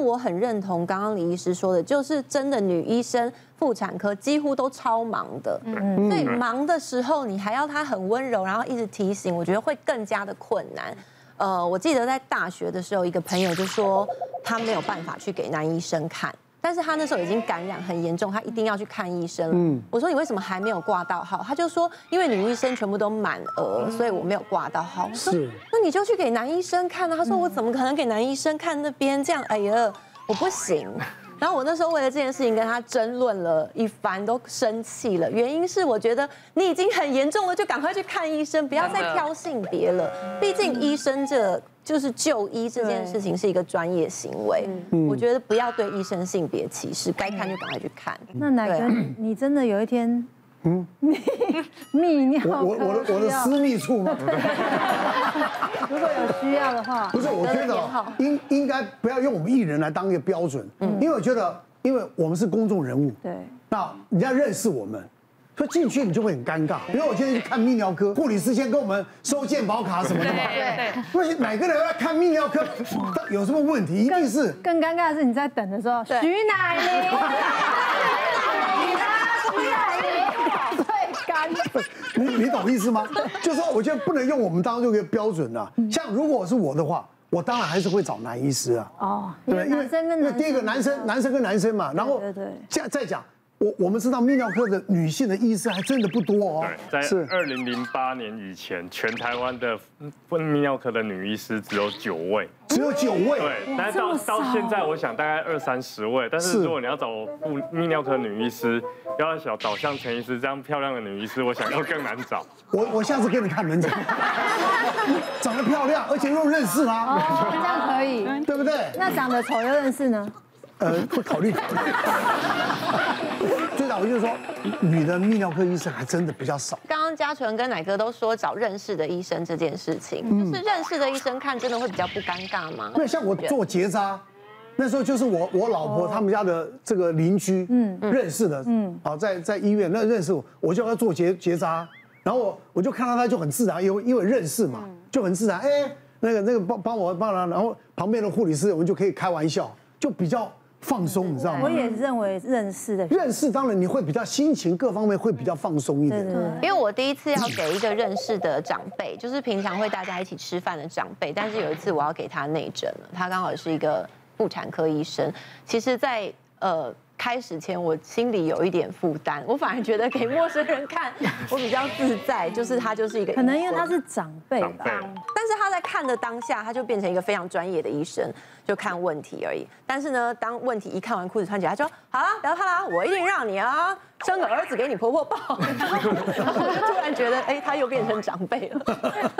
我很认同刚刚李医师说的，就是真的女医生妇产科几乎都超忙的，嗯，所以忙的时候你还要她很温柔，然后一直提醒，我觉得会更加的困难。呃，我记得在大学的时候，一个朋友就说他没有办法去给男医生看。但是他那时候已经感染很严重，他一定要去看医生。嗯，我说你为什么还没有挂到号？他就说因为女医生全部都满额，所以我没有挂到号。我说，那你就去给男医生看啊。他说我怎么可能给男医生看那边这样？哎呀，我不行。然后我那时候为了这件事情跟他争论了一番，都生气了。原因是我觉得你已经很严重了，就赶快去看医生，不要再挑性别了。毕竟医生这。就是就医这件事情是一个专业行为，我觉得不要对医生性别歧视，该看就赶快去看。那奶哥，你真的有一天，嗯，泌泌尿科我我的我的私密处吗？如果有需要的话，不是，我觉得应应该不要用我们艺人来当一个标准，因为我觉得，因为我们是公众人物，对，那人家认识我们。说进去你就会很尴尬，比如我今天去看泌尿科，护理师先跟我们收健保卡什么的嘛。对对。为每个人要看泌尿科，有什么问题？一定是更尴尬的是你在等的时候，徐乃麟，徐乃麟，最尴尬。你你懂意思吗？就是说，我觉得不能用我们当中一个标准啊。像如果是我的话，我当然还是会找男医师啊。哦。对，因为因为第一个男生男生跟男生嘛，然后再再讲。我我们知道泌尿科的女性的医师还真的不多哦。对，在二零零八年以前，全台湾的泌尿科的女医师只有九位，只有九位。对，但是到到现在，我想大概二三十位。但是如果你要找泌泌尿科女医师，要想找像陈医师这样漂亮的女医师，我想要更难找。我我下次给你看门诊，长得漂亮，而且又认识她，这样可以，对不对？那长得丑又认识呢？呃，会考虑考虑。最早我就是说，女的泌尿科医生还真的比较少。刚刚嘉纯跟奶哥都说找认识的医生这件事情，就是认识的医生看真的会比较不尴尬吗？对，像我做结扎，那时候就是我我老婆他们家的这个邻居，嗯，认识的，嗯，好在在医院那认识我，我就要做结结扎，然后我我就看到他就很自然，因为因为认识嘛，就很自然，哎，那个那个帮帮我帮他，然后旁边的护理师我们就可以开玩笑，就比较。放松，你知道吗？我也认为认识的认识，当然你会比较心情各方面会比较放松一点。对，因为我第一次要给一个认识的长辈，就是平常会大家一起吃饭的长辈，但是有一次我要给他内诊了，他刚好是一个妇产科医生。其实，在呃。开始前，我心里有一点负担，我反而觉得给陌生人看，我比较自在。就是他就是一个，可能因为他是长辈吧。但是他在看的当下，他就变成一个非常专业的医生，就看问题而已。但是呢，当问题一看完裤子穿起来，他说：“好了，不要怕啦，我一定让你啊。”生个儿子给你婆婆抱，然后我就突然觉得，哎，他又变成长辈了。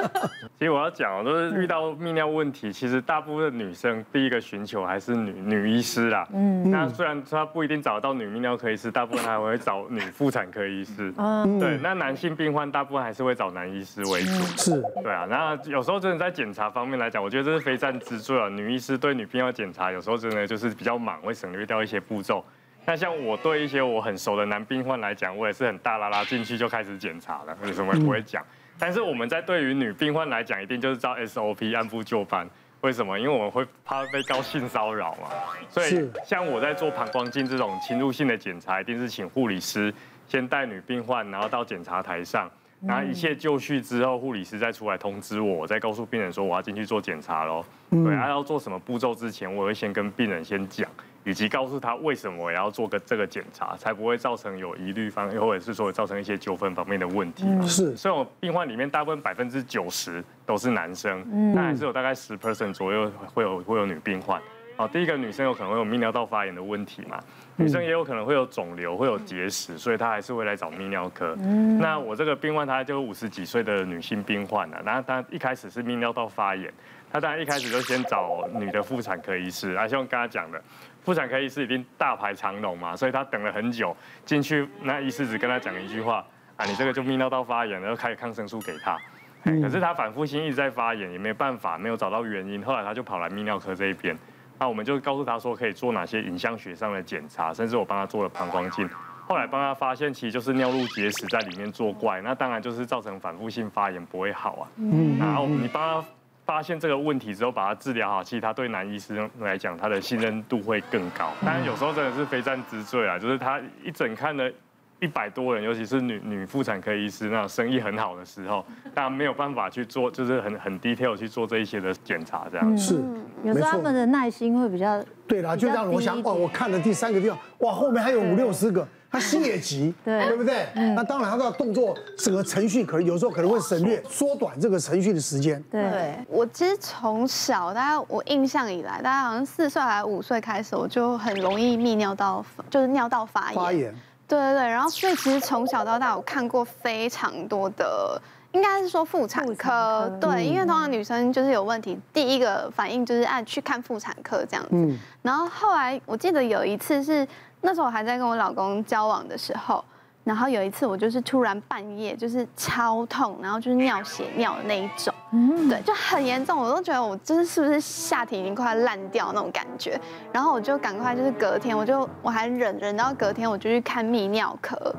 其实我要讲，就是遇到泌尿问题，其实大部分女生第一个寻求还是女女医师啦。嗯。那虽然她不一定找得到女泌尿科医师，大部分还会找女妇产科医师。嗯。对，那男性病患大部分还是会找男医师为主。是。对啊，那有时候真的在检查方面来讲，我觉得这是非战之罪啊。女医师对女病要检查，有时候真的就是比较忙，会省略掉一些步骤。那像我对一些我很熟的男病患来讲，我也是很大拉拉进去就开始检查了，为什么也不会讲？但是我们在对于女病患来讲，一定就是照 SOP 按部就班。为什么？因为我们会怕被告性骚扰嘛。所以像我在做膀胱镜这种侵入性的检查，一定是请护理师先带女病患，然后到检查台上，然后一切就绪之后，护理师再出来通知我，再告诉病人说我要进去做检查喽。对，他要做什么步骤之前，我会先跟病人先讲。以及告诉他为什么我要做个这个检查，才不会造成有疑虑方，或者是说造成一些纠纷方面的问题。是，所以我病患里面大部分百分之九十都是男生，嗯，但还是有大概十 percent 左右会有会有女病患。好，第一个女生有可能会有泌尿道发炎的问题嘛，女生也有可能会有肿瘤，会有结石，所以她还是会来找泌尿科。那我这个病患她就五十几岁的女性病患了，然后她一开始是泌尿道发炎，她当然一开始就先找女的妇产科医师，啊，像刚刚讲的。妇产科医师已经大排长龙嘛，所以她等了很久进去，那医师只跟她讲一句话啊，你这个就泌尿道发炎，然后开抗生素给他。可是他反复性一直在发炎，也没办法，没有找到原因。后来他就跑来泌尿科这一边，那我们就告诉他说可以做哪些影像学上的检查，甚至我帮他做了膀胱镜。后来帮他发现其实就是尿路结石在里面作怪，那当然就是造成反复性发炎不会好啊。嗯，然后你帮他。发现这个问题之后把他治疗好，其实他对男医师来讲，他的信任度会更高。当然有时候真的是非战之罪啊，就是他一整看了一百多人，尤其是女女妇产科医师那种生意很好的时候，大家没有办法去做，就是很很 detail 去做这一些的检查，这样是。有时候他们的耐心会比较对啦，就让我想哇，我看了第三个地方，哇，后面还有五六十个。他心也急，对，对不对？那当然，他的动作整个程序可能有时候可能会省略、缩短这个程序的时间。对，我其实从小，大家我印象以来，大家好像四岁还是五岁开始，我就很容易泌尿道，就是尿道发炎。发炎。对对对，然后所以其实从小到大，我看过非常多的。应该是说妇产科，对，因为通常女生就是有问题，第一个反应就是按去看妇产科这样子。嗯。然后后来我记得有一次是那时候我还在跟我老公交往的时候，然后有一次我就是突然半夜就是超痛，然后就是尿血尿的那一种，嗯，对，就很严重，我都觉得我就是是不是下体已经快要烂掉那种感觉，然后我就赶快就是隔天我就我还忍忍到隔天我就去看泌尿科，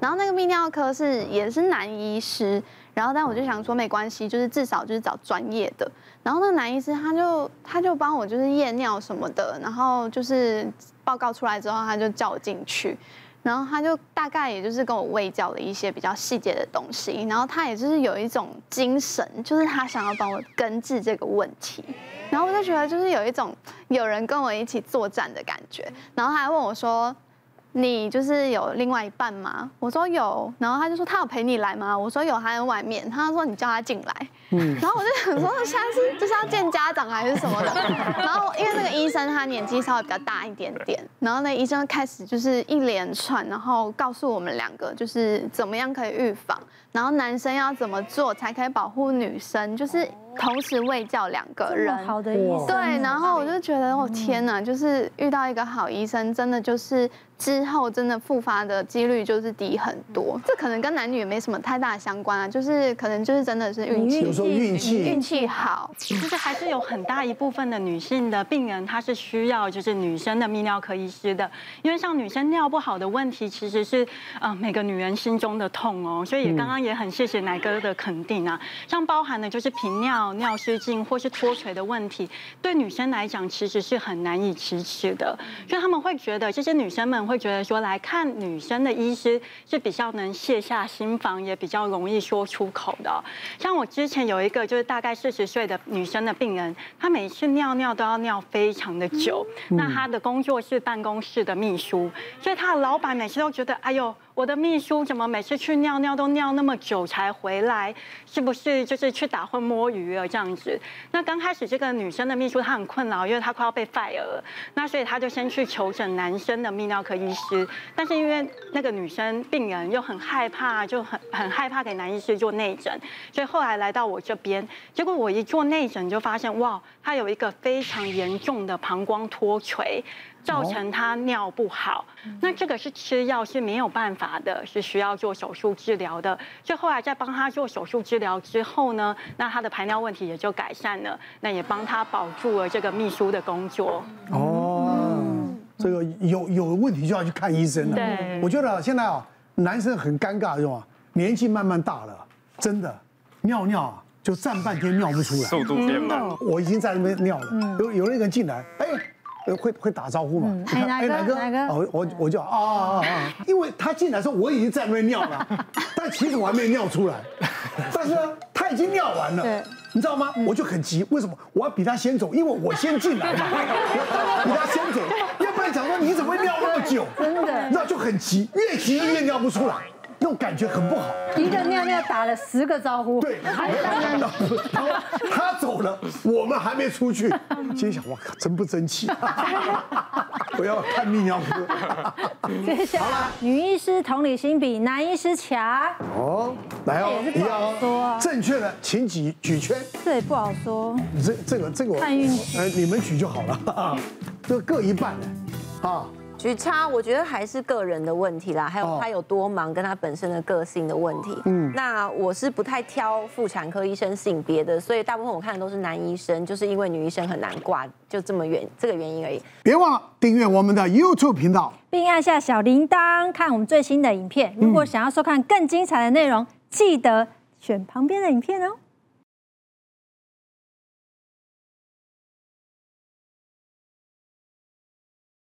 然后那个泌尿科是也是男医师。然后，但我就想说没关系，就是至少就是找专业的。然后那个男医师他就他就帮我就是验尿什么的，然后就是报告出来之后，他就叫我进去，然后他就大概也就是跟我喂教了一些比较细节的东西。然后他也就是有一种精神，就是他想要帮我根治这个问题。然后我就觉得就是有一种有人跟我一起作战的感觉。然后他还问我说。你就是有另外一半吗？我说有，然后他就说他有陪你来吗？我说有，他在外面。他说你叫他进来，嗯，然后我就想说现在是就是要见家长还是什么的。然后因为那个医生他年纪稍微比较大一点点，然后那医生开始就是一连串，然后告诉我们两个就是怎么样可以预防，然后男生要怎么做才可以保护女生，就是。同时喂教两个人，好的医生，对，然后我就觉得，哦天哪，就是遇到一个好医生，真的就是之后真的复发的几率就是低很多。这可能跟男女也没什么太大的相关啊，就是可能就是真的是运气，有时候运气运气好。就是还是有很大一部分的女性的病人，她是需要就是女生的泌尿科医师的，因为像女生尿不好的问题，其实是啊每个女人心中的痛哦。所以刚刚也很谢谢奶哥的肯定啊，像包含的就是频尿。尿失禁或是脱垂的问题，对女生来讲其实是很难以启齿的，所以他们会觉得，这些女生们会觉得说，来看女生的医师是比较能卸下心防，也比较容易说出口的。像我之前有一个就是大概四十岁的女生的病人，她每次尿尿都要尿非常的久，那她的工作是办公室的秘书，所以她的老板每次都觉得，哎呦。我的秘书怎么每次去尿尿都尿那么久才回来？是不是就是去打混摸鱼了这样子？那刚开始这个女生的秘书她很困扰，因为她快要被 fire 了。那所以她就先去求诊男生的泌尿科医师，但是因为那个女生病人又很害怕，就很很害怕给男医师做内诊，所以后来来到我这边。结果我一做内诊就发现，哇，她有一个非常严重的膀胱脱垂。造成他尿不好，那这个是吃药是没有办法的，是需要做手术治疗的。所以后来在帮他做手术治疗之后呢，那他的排尿问题也就改善了，那也帮他保住了这个秘书的工作。哦，这个有有问题就要去看医生了。对，我觉得现在啊，男生很尴尬，是吧？年纪慢慢大了，真的尿尿啊，就站半天尿不出来，速度变慢。我已经在那边尿了，有有那个人进来，哎。会会打招呼嘛？哎，哪个？哪个？我我我就啊啊啊！因为他进来的时候，我已经在那边尿了，但其实我还没尿出来。但是呢，他已经尿完了，你知道吗？我就很急，为什么？我要比他先走，因为我先进来嘛，比他先走。要不然讲说你怎么会尿那么久？真的，那就很急，越急越尿不出来。那种感觉很不好，一个尿尿打了十个招呼，对，还他走了，我们还没出去，心想哇靠，真不争气，我要看泌尿科。接下来，女医师同理心比男医师强。哦，来哦，一样哦，正确的请举举圈。这也不好说，这这个这个看运气，呃，你们举就好了，这各一半，啊。举差，我觉得还是个人的问题啦，还有他有多忙，跟他本身的个性的问题。嗯，那我是不太挑妇产科医生性别的，所以大部分我看的都是男医生，就是因为女医生很难挂，就这么原这个原因而已。别忘了订阅我们的 YouTube 频道，并按下小铃铛看我们最新的影片。如果想要收看更精彩的内容，记得选旁边的影片哦。